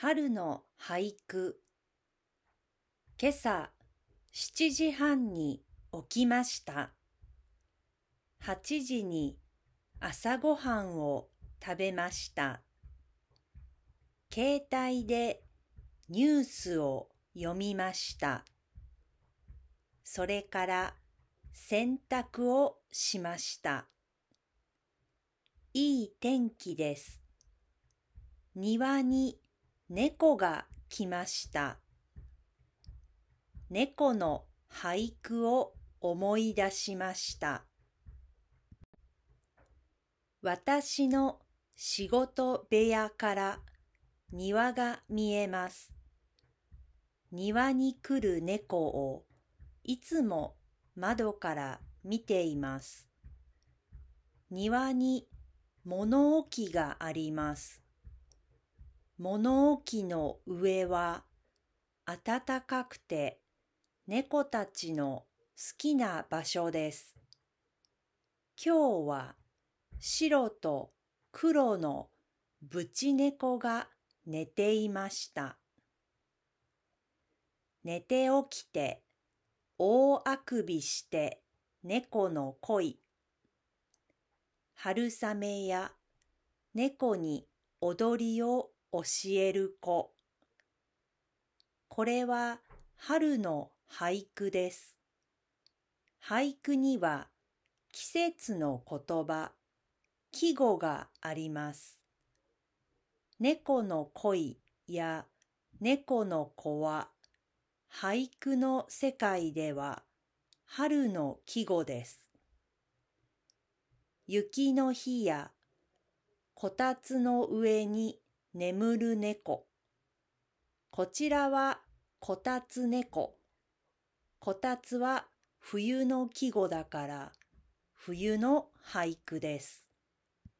春の俳句。今朝7時半に起きました。8時に朝ごはんを食べました。携帯でニュースを読みました。それから洗濯をしました。いい天気です。庭に猫が来ました。猫の俳句を思い出しました。私の仕事部屋から庭が見えます。庭に来る猫をいつも窓から見ています。庭に物置があります。物置の上は暖かくて猫たちの好きな場所です。今日は白と黒のブチ猫が寝ていました。寝て起きて大あくびして猫の恋。春雨や猫に踊りを教える子。これは春の俳句です。俳句には季節の言葉、季語があります。猫の恋や猫の子は俳句の世界では春の季語です。雪の日やこたつの上に眠る猫。こちらはこたつ猫。こたつは冬の季語だから冬の俳句です。